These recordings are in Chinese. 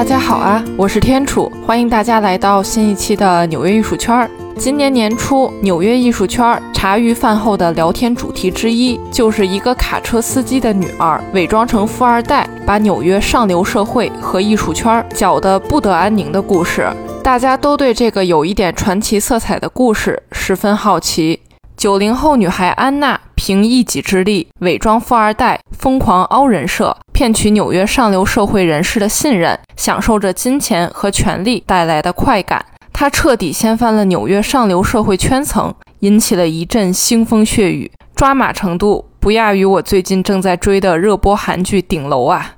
大家好啊，我是天楚，欢迎大家来到新一期的纽约艺术圈。今年年初，纽约艺术圈茶余饭后的聊天主题之一，就是一个卡车司机的女儿伪装成富二代，把纽约上流社会和艺术圈搅得不得安宁的故事。大家都对这个有一点传奇色彩的故事十分好奇。九零后女孩安娜凭一己之力伪装富二代，疯狂凹人设，骗取纽约上流社会人士的信任，享受着金钱和权力带来的快感。他彻底掀翻了纽约上流社会圈层，引起了一阵腥风血雨，抓马程度不亚于我最近正在追的热播韩剧《顶楼》啊！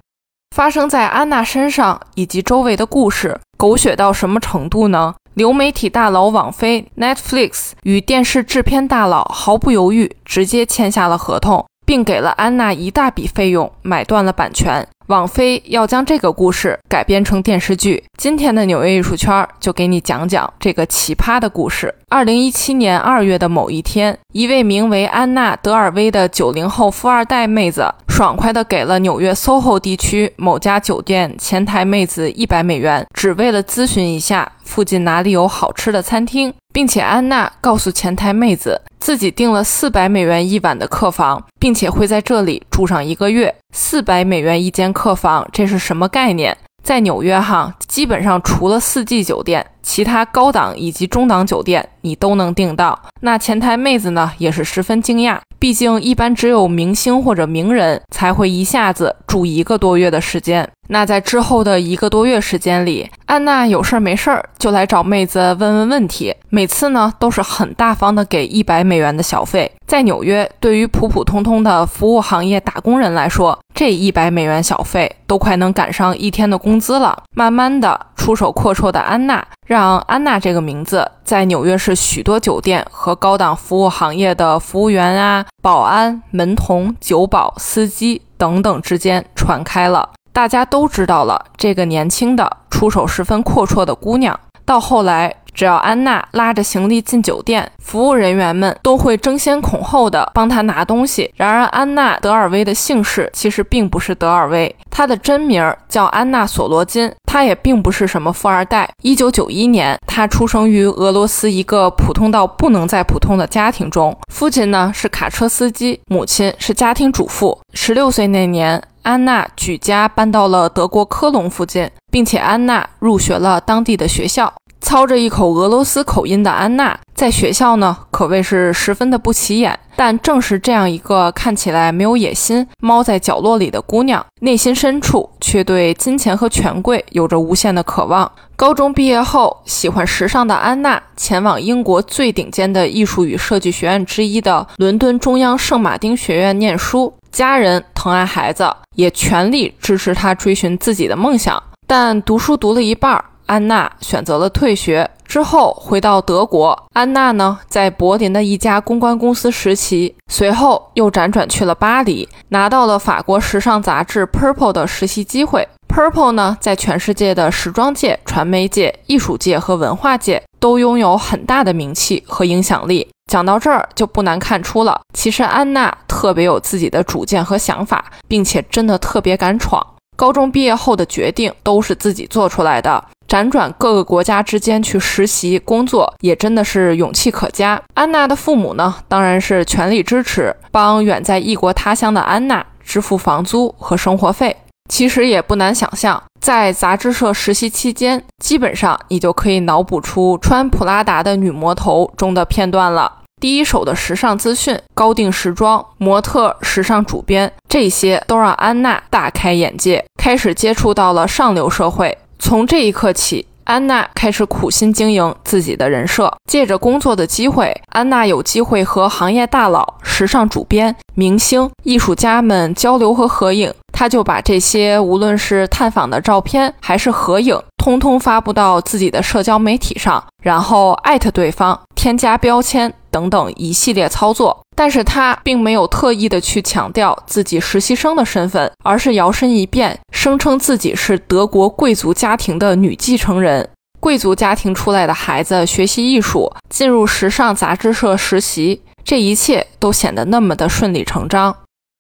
发生在安娜身上以及周围的故事，狗血到什么程度呢？流媒体大佬网飞 Netflix 与电视制片大佬毫不犹豫，直接签下了合同，并给了安娜一大笔费用，买断了版权。网飞要将这个故事改编成电视剧。今天的纽约艺术圈就给你讲讲这个奇葩的故事。二零一七年二月的某一天，一位名为安娜·德尔威的九零后富二代妹子，爽快地给了纽约 SOHO 地区某家酒店前台妹子一百美元，只为了咨询一下附近哪里有好吃的餐厅，并且安娜告诉前台妹子，自己订了四百美元一晚的客房，并且会在这里住上一个月。四百美元一间客房，这是什么概念？在纽约哈，基本上除了四季酒店，其他高档以及中档酒店你都能订到。那前台妹子呢，也是十分惊讶，毕竟一般只有明星或者名人才会一下子住一个多月的时间。那在之后的一个多月时间里，安娜有事儿没事儿就来找妹子问问问题，每次呢都是很大方的给一百美元的小费。在纽约，对于普普通通的服务行业打工人来说，这一百美元小费都快能赶上一天的工资了。慢慢的，出手阔绰的安娜，让安娜这个名字在纽约市许多酒店和高档服务行业的服务员啊、保安、门童、酒保、司机等等之间传开了。大家都知道了，这个年轻的、出手十分阔绰的姑娘，到后来，只要安娜拉着行李进酒店，服务人员们都会争先恐后的帮她拿东西。然而，安娜·德尔威的姓氏其实并不是德尔威，她的真名叫安娜·索罗金，她也并不是什么富二代。一九九一年，她出生于俄罗斯一个普通到不能再普通的家庭中，父亲呢是卡车司机，母亲是家庭主妇。十六岁那年。安娜举家搬到了德国科隆附近，并且安娜入学了当地的学校。操着一口俄罗斯口音的安娜，在学校呢可谓是十分的不起眼。但正是这样一个看起来没有野心、猫在角落里的姑娘，内心深处却对金钱和权贵有着无限的渴望。高中毕业后，喜欢时尚的安娜前往英国最顶尖的艺术与设计学院之一的伦敦中央圣马丁学院念书。家人疼爱孩子，也全力支持她追寻自己的梦想。但读书读了一半，安娜选择了退学。之后回到德国，安娜呢在柏林的一家公关公司实习，随后又辗转去了巴黎，拿到了法国时尚杂志 Purple 的实习机会。Purple 呢在全世界的时装界、传媒界、艺术界和文化界都拥有很大的名气和影响力。讲到这儿就不难看出了，其实安娜特别有自己的主见和想法，并且真的特别敢闯。高中毕业后的决定都是自己做出来的。辗转各个国家之间去实习工作，也真的是勇气可嘉。安娜的父母呢，当然是全力支持，帮远在异国他乡的安娜支付房租和生活费。其实也不难想象，在杂志社实习期间，基本上你就可以脑补出穿普拉达的女魔头中的片段了。第一手的时尚资讯、高定时装、模特、时尚主编，这些都让安娜大开眼界，开始接触到了上流社会。从这一刻起，安娜开始苦心经营自己的人设。借着工作的机会，安娜有机会和行业大佬、时尚主编、明星、艺术家们交流和合影。她就把这些无论是探访的照片还是合影，通通发布到自己的社交媒体上，然后艾特对方、添加标签等等一系列操作。但是她并没有特意的去强调自己实习生的身份，而是摇身一变，声称自己是德国贵族家庭的女继承人。贵族家庭出来的孩子学习艺术，进入时尚杂志社实习，这一切都显得那么的顺理成章。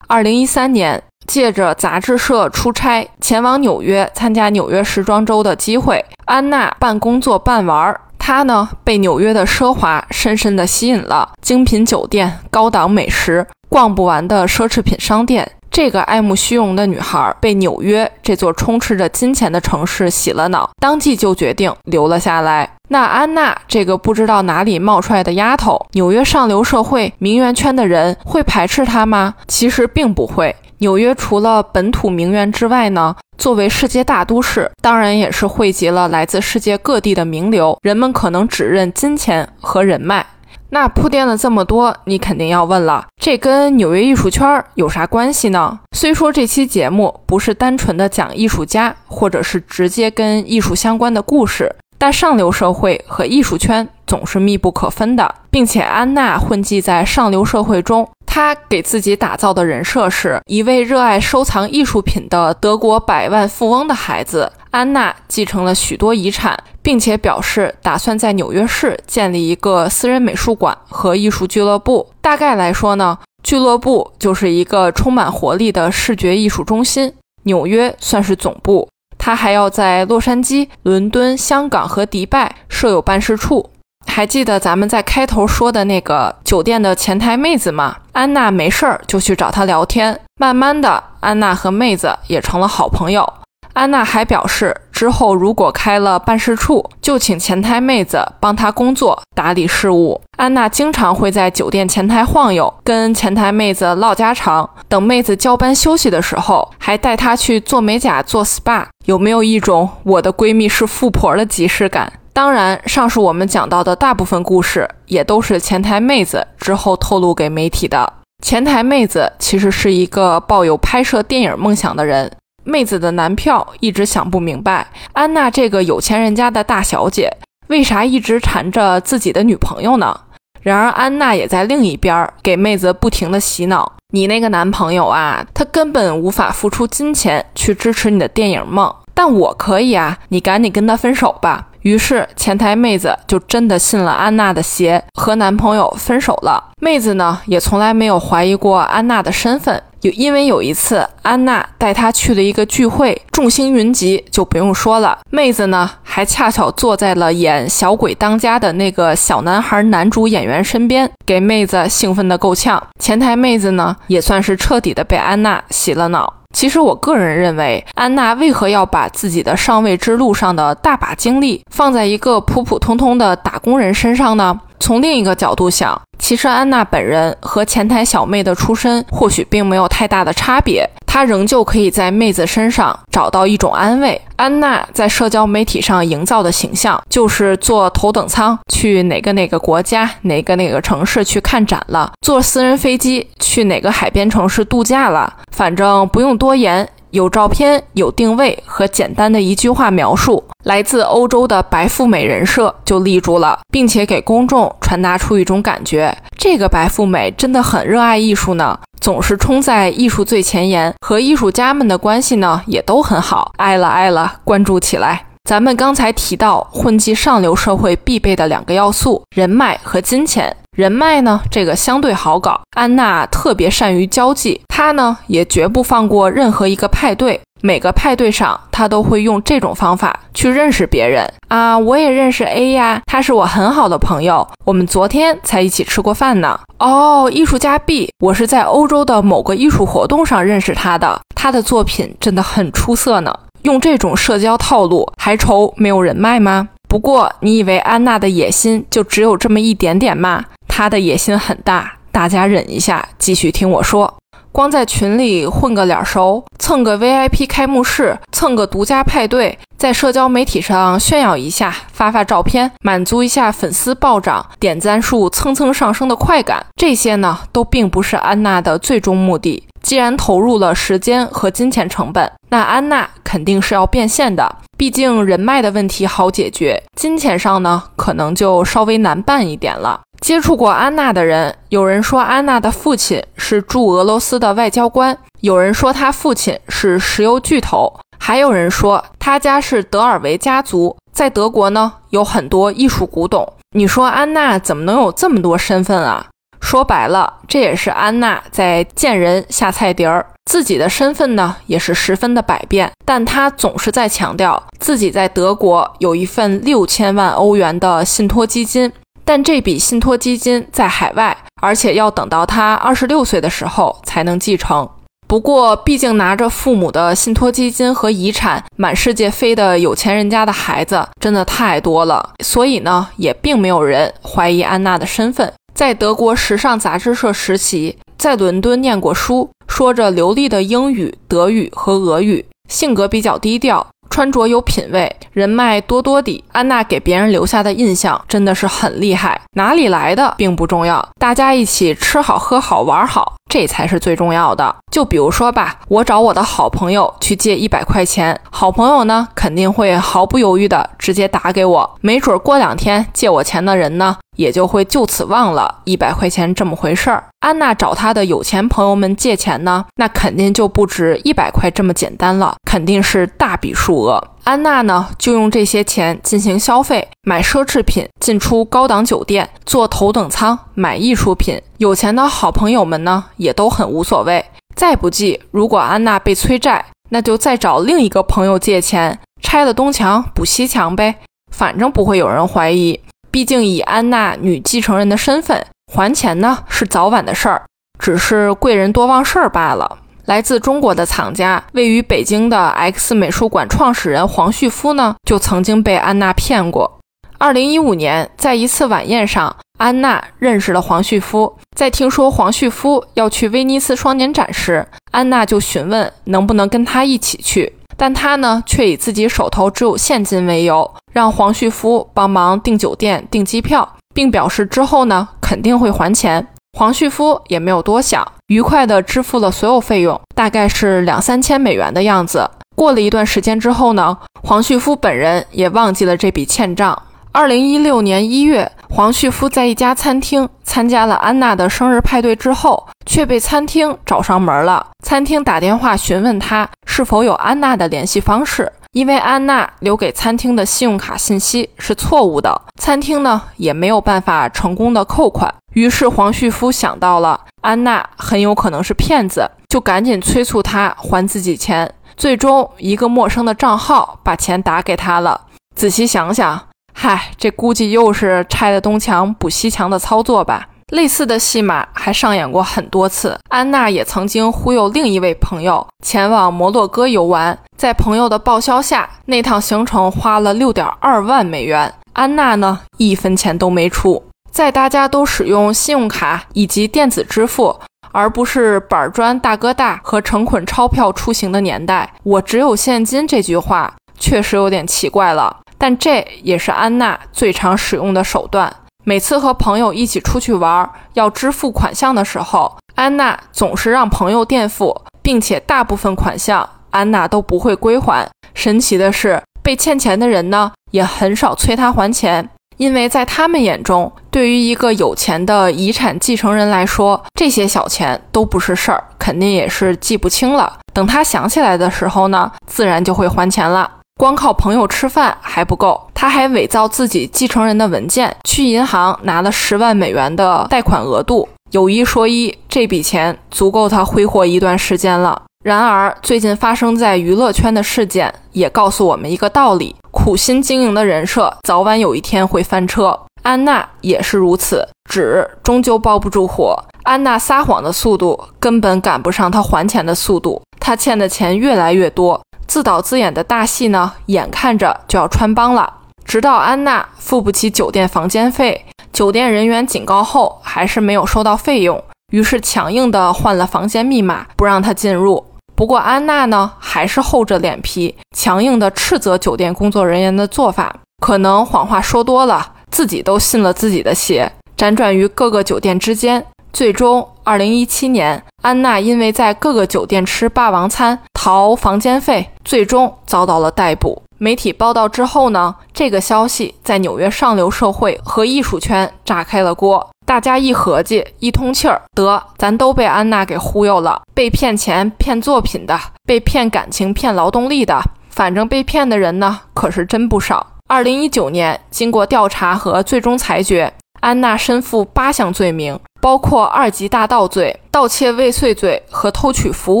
二零一三年。借着杂志社出差前往纽约参加纽约时装周的机会，安娜半工作半玩儿。她呢被纽约的奢华深深地吸引了，精品酒店、高档美食、逛不完的奢侈品商店。这个爱慕虚荣的女孩被纽约这座充斥着金钱的城市洗了脑，当即就决定留了下来。那安娜这个不知道哪里冒出来的丫头，纽约上流社会名媛圈的人会排斥她吗？其实并不会。纽约除了本土名媛之外呢，作为世界大都市，当然也是汇集了来自世界各地的名流。人们可能只认金钱和人脉。那铺垫了这么多，你肯定要问了，这跟纽约艺术圈有啥关系呢？虽说这期节目不是单纯的讲艺术家，或者是直接跟艺术相关的故事，但上流社会和艺术圈总是密不可分的，并且安娜混迹在上流社会中，他给自己打造的人设是一位热爱收藏艺术品的德国百万富翁的孩子。安娜继承了许多遗产，并且表示打算在纽约市建立一个私人美术馆和艺术俱乐部。大概来说呢，俱乐部就是一个充满活力的视觉艺术中心，纽约算是总部。他还要在洛杉矶、伦敦、香港和迪拜设有办事处。还记得咱们在开头说的那个酒店的前台妹子吗？安娜没事儿就去找她聊天，慢慢的，安娜和妹子也成了好朋友。安娜还表示，之后如果开了办事处，就请前台妹子帮她工作、打理事务。安娜经常会在酒店前台晃悠，跟前台妹子唠家常。等妹子交班休息的时候，还带她去做美甲、做 SPA。有没有一种我的闺蜜是富婆的即视感？当然，上述我们讲到的大部分故事，也都是前台妹子之后透露给媒体的。前台妹子其实是一个抱有拍摄电影梦想的人。妹子的男票一直想不明白，安娜这个有钱人家的大小姐，为啥一直缠着自己的女朋友呢？然而安娜也在另一边给妹子不停的洗脑：你那个男朋友啊，他根本无法付出金钱去支持你的电影梦，但我可以啊，你赶紧跟他分手吧。于是前台妹子就真的信了安娜的邪，和男朋友分手了。妹子呢，也从来没有怀疑过安娜的身份。有因为有一次，安娜带她去了一个聚会，众星云集，就不用说了。妹子呢，还恰巧坐在了演《小鬼当家》的那个小男孩男主演员身边，给妹子兴奋的够呛。前台妹子呢，也算是彻底的被安娜洗了脑。其实我个人认为，安娜为何要把自己的上位之路上的大把精力放在一个普普通通的打工人身上呢？从另一个角度想，其实安娜本人和前台小妹的出身或许并没有太大的差别，她仍旧可以在妹子身上找到一种安慰。安娜在社交媒体上营造的形象，就是坐头等舱去哪个哪个国家、哪个哪个城市去看展了，坐私人飞机去哪个海边城市度假了，反正不用多言。有照片、有定位和简单的一句话描述，来自欧洲的白富美人设就立住了，并且给公众传达出一种感觉：这个白富美真的很热爱艺术呢，总是冲在艺术最前沿，和艺术家们的关系呢也都很好。爱了爱了，关注起来。咱们刚才提到混迹上流社会必备的两个要素：人脉和金钱。人脉呢，这个相对好搞。安娜特别善于交际，她呢也绝不放过任何一个派对。每个派对上，她都会用这种方法去认识别人啊。我也认识 A 呀，他是我很好的朋友，我们昨天才一起吃过饭呢。哦，艺术家 B，我是在欧洲的某个艺术活动上认识他的，他的作品真的很出色呢。用这种社交套路，还愁没有人脉吗？不过，你以为安娜的野心就只有这么一点点吗？她的野心很大，大家忍一下，继续听我说。光在群里混个脸熟，蹭个 VIP 开幕式，蹭个独家派对，在社交媒体上炫耀一下，发发照片，满足一下粉丝暴涨、点赞数蹭蹭上升的快感，这些呢，都并不是安娜的最终目的。既然投入了时间和金钱成本，那安娜肯定是要变现的。毕竟人脉的问题好解决，金钱上呢，可能就稍微难办一点了。接触过安娜的人，有人说安娜的父亲是驻俄罗斯的外交官，有人说他父亲是石油巨头，还有人说他家是德尔维家族，在德国呢有很多艺术古董。你说安娜怎么能有这么多身份啊？说白了，这也是安娜在见人下菜碟儿。自己的身份呢，也是十分的百变，但她总是在强调自己在德国有一份六千万欧元的信托基金，但这笔信托基金在海外，而且要等到他二十六岁的时候才能继承。不过，毕竟拿着父母的信托基金和遗产满世界飞的有钱人家的孩子真的太多了，所以呢，也并没有人怀疑安娜的身份。在德国时尚杂志社实习，在伦敦念过书，说着流利的英语、德语和俄语，性格比较低调，穿着有品位，人脉多多的。安娜给别人留下的印象真的是很厉害。哪里来的并不重要，大家一起吃好、喝好、玩好。这才是最重要的。就比如说吧，我找我的好朋友去借一百块钱，好朋友呢肯定会毫不犹豫的直接打给我。没准过两天借我钱的人呢，也就会就此忘了一百块钱这么回事儿。安娜找她的有钱朋友们借钱呢，那肯定就不止一百块这么简单了，肯定是大笔数额。安娜呢，就用这些钱进行消费，买奢侈品，进出高档酒店，坐头等舱，买艺术品。有钱的好朋友们呢，也都很无所谓。再不济，如果安娜被催债，那就再找另一个朋友借钱，拆了东墙补西墙呗，反正不会有人怀疑。毕竟以安娜女继承人的身份，还钱呢是早晚的事儿，只是贵人多忘事儿罢了。来自中国的藏家，位于北京的 X 美术馆创始人黄旭夫呢，就曾经被安娜骗过。二零一五年，在一次晚宴上，安娜认识了黄旭夫。在听说黄旭夫要去威尼斯双年展时，安娜就询问能不能跟他一起去，但他呢，却以自己手头只有现金为由，让黄旭夫帮忙订酒店、订机票，并表示之后呢，肯定会还钱。黄旭夫也没有多想，愉快地支付了所有费用，大概是两三千美元的样子。过了一段时间之后呢，黄旭夫本人也忘记了这笔欠账。二零一六年一月，黄旭夫在一家餐厅参加了安娜的生日派对之后，却被餐厅找上门了。餐厅打电话询问他是否有安娜的联系方式，因为安娜留给餐厅的信用卡信息是错误的，餐厅呢也没有办法成功的扣款。于是黄旭夫想到了安娜很有可能是骗子，就赶紧催促他还自己钱。最终，一个陌生的账号把钱打给他了。仔细想想，嗨，这估计又是拆了东墙补西墙的操作吧？类似的戏码还上演过很多次。安娜也曾经忽悠另一位朋友前往摩洛哥游玩，在朋友的报销下，那趟行程花了六点二万美元。安娜呢，一分钱都没出。在大家都使用信用卡以及电子支付，而不是板砖大哥大和成捆钞票出行的年代，我只有现金这句话确实有点奇怪了。但这也是安娜最常使用的手段。每次和朋友一起出去玩，要支付款项的时候，安娜总是让朋友垫付，并且大部分款项安娜都不会归还。神奇的是，被欠钱的人呢，也很少催他还钱。因为在他们眼中，对于一个有钱的遗产继承人来说，这些小钱都不是事儿，肯定也是记不清了。等他想起来的时候呢，自然就会还钱了。光靠朋友吃饭还不够，他还伪造自己继承人的文件，去银行拿了十万美元的贷款额度。有一说一，这笔钱足够他挥霍一段时间了。然而，最近发生在娱乐圈的事件也告诉我们一个道理。苦心经营的人设，早晚有一天会翻车。安娜也是如此，纸终究包不住火。安娜撒谎的速度根本赶不上她还钱的速度，她欠的钱越来越多，自导自演的大戏呢，眼看着就要穿帮了。直到安娜付不起酒店房间费，酒店人员警告后，还是没有收到费用，于是强硬的换了房间密码，不让她进入。不过安娜呢，还是厚着脸皮，强硬地斥责酒店工作人员的做法。可能谎话说多了，自己都信了自己的邪。辗转于各个酒店之间，最终，二零一七年，安娜因为在各个酒店吃霸王餐逃房间费，最终遭到了逮捕。媒体报道之后呢，这个消息在纽约上流社会和艺术圈炸开了锅。大家一合计，一通气儿，得，咱都被安娜给忽悠了，被骗钱、骗作品的，被骗感情、骗劳动力的，反正被骗的人呢，可是真不少。二零一九年，经过调查和最终裁决，安娜身负八项罪名，包括二级大盗罪、盗窃未遂罪和偷取服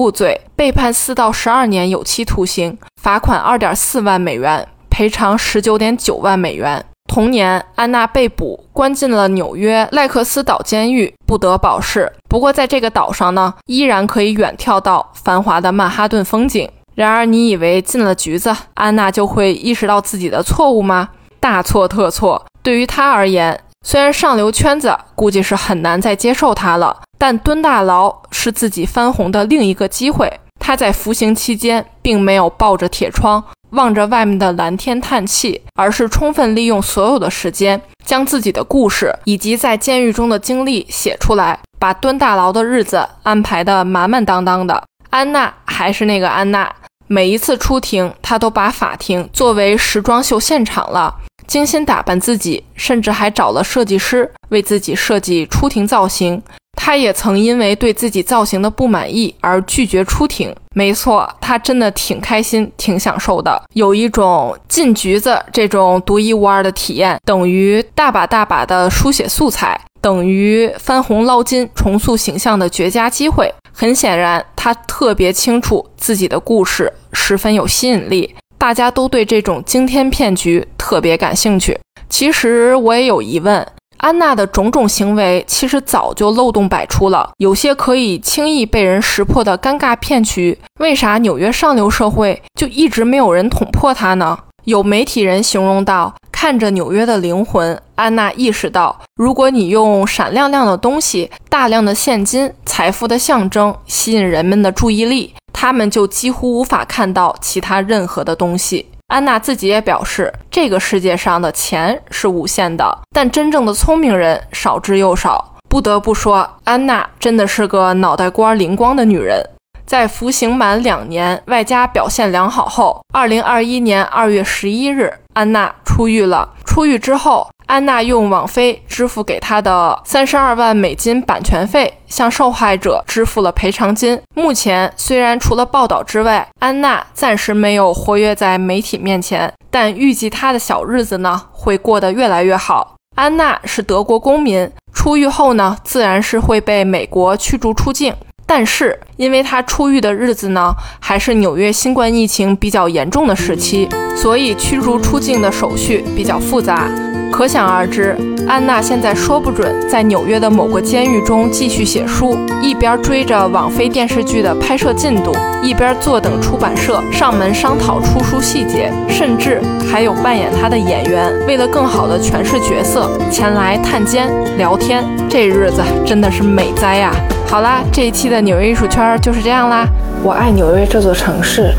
务罪，被判四到十二年有期徒刑，罚款二点四万美元，赔偿十九点九万美元。同年，安娜被捕，关进了纽约赖克斯岛监狱，不得保释。不过，在这个岛上呢，依然可以远眺到繁华的曼哈顿风景。然而，你以为进了局子，安娜就会意识到自己的错误吗？大错特错。对于她而言，虽然上流圈子估计是很难再接受她了，但蹲大牢是自己翻红的另一个机会。她在服刑期间，并没有抱着铁窗。望着外面的蓝天叹气，而是充分利用所有的时间，将自己的故事以及在监狱中的经历写出来，把蹲大牢的日子安排得满满当当的。安娜还是那个安娜，每一次出庭，她都把法庭作为时装秀现场了，精心打扮自己，甚至还找了设计师为自己设计出庭造型。他也曾因为对自己造型的不满意而拒绝出庭。没错，他真的挺开心、挺享受的，有一种进局子这种独一无二的体验，等于大把大把的书写素材，等于翻红捞金、重塑形象的绝佳机会。很显然，他特别清楚自己的故事十分有吸引力，大家都对这种惊天骗局特别感兴趣。其实我也有疑问。安娜的种种行为其实早就漏洞百出了，有些可以轻易被人识破的尴尬骗局，为啥纽约上流社会就一直没有人捅破它呢？有媒体人形容道：“看着纽约的灵魂，安娜意识到，如果你用闪亮亮的东西、大量的现金、财富的象征吸引人们的注意力，他们就几乎无法看到其他任何的东西。”安娜自己也表示，这个世界上的钱是无限的，但真正的聪明人少之又少。不得不说，安娜真的是个脑袋瓜灵光的女人。在服刑满两年，外加表现良好后，二零二一年二月十一日，安娜出狱了。出狱之后，安娜用网飞支付给她的三十二万美金版权费，向受害者支付了赔偿金。目前，虽然除了报道之外，安娜暂时没有活跃在媒体面前，但预计她的小日子呢会过得越来越好。安娜是德国公民，出狱后呢，自然是会被美国驱逐出境。但是，因为他出狱的日子呢，还是纽约新冠疫情比较严重的时期，所以驱逐出境的手续比较复杂。可想而知，安娜现在说不准在纽约的某个监狱中继续写书，一边追着网飞电视剧的拍摄进度，一边坐等出版社上门商讨出书细节，甚至还有扮演她的演员为了更好的诠释角色前来探监聊天。这日子真的是美哉呀！好啦，这一期的纽约艺术圈就是这样啦。我爱纽约这座城市，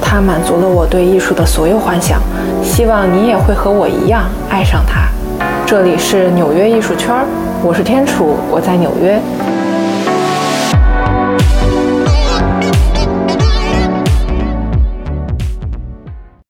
它满足了我对艺术的所有幻想。希望你也会和我一样爱上它。这里是纽约艺术圈，我是天楚，我在纽约。